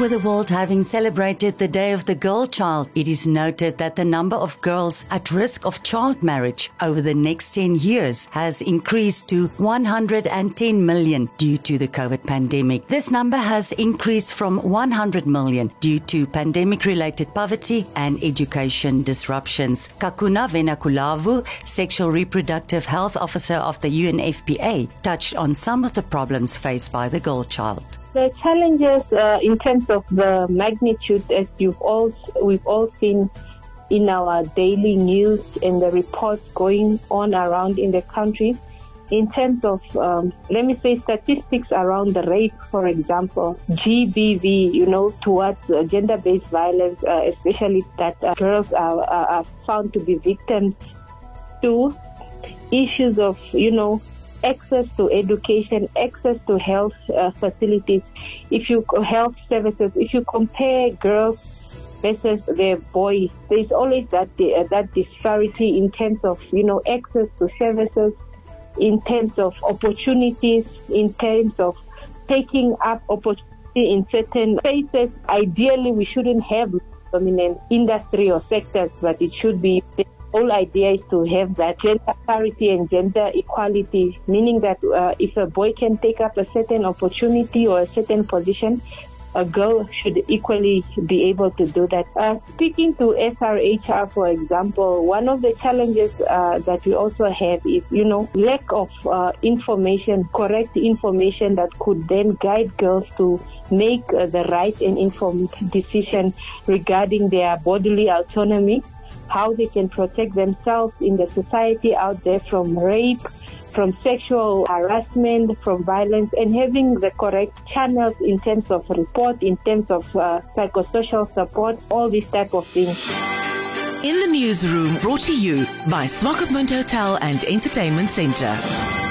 With the world having celebrated the Day of the Girl Child, it is noted that the number of girls at risk of child marriage over the next 10 years has increased to 110 million due to the COVID pandemic. This number has increased from 100 million due to pandemic related poverty and education disruptions. Kakuna Venokulavo, Sexual Reproductive Health Officer of the UNFPA, touched on some of the problems faced by the girl child. The challenges uh, in terms of the magnitude, as you've all we've all seen in our daily news and the reports going on around in the country, in terms of um, let me say statistics around the rape, for example, GBV, you know, towards uh, gender-based violence, uh, especially that uh, girls are, are found to be victims to issues of you know access to education, access to health uh, facilities, if you health services, if you compare girls versus the boys, there's always that uh, that disparity in terms of you know access to services, in terms of opportunities, in terms of taking up opportunity in certain spaces. Ideally, we shouldn't have dominant industry or sectors, but it should be whole idea is to have that gender parity and gender equality, meaning that uh, if a boy can take up a certain opportunity or a certain position, a girl should equally be able to do that. Uh, speaking to SRHR, for example, one of the challenges uh, that we also have is, you know, lack of uh, information, correct information that could then guide girls to make uh, the right and informed decision regarding their bodily autonomy how they can protect themselves in the society out there from rape, from sexual harassment, from violence, and having the correct channels in terms of report, in terms of uh, psychosocial support, all these type of things. In the newsroom, brought to you by Swakopmund Hotel and Entertainment Centre.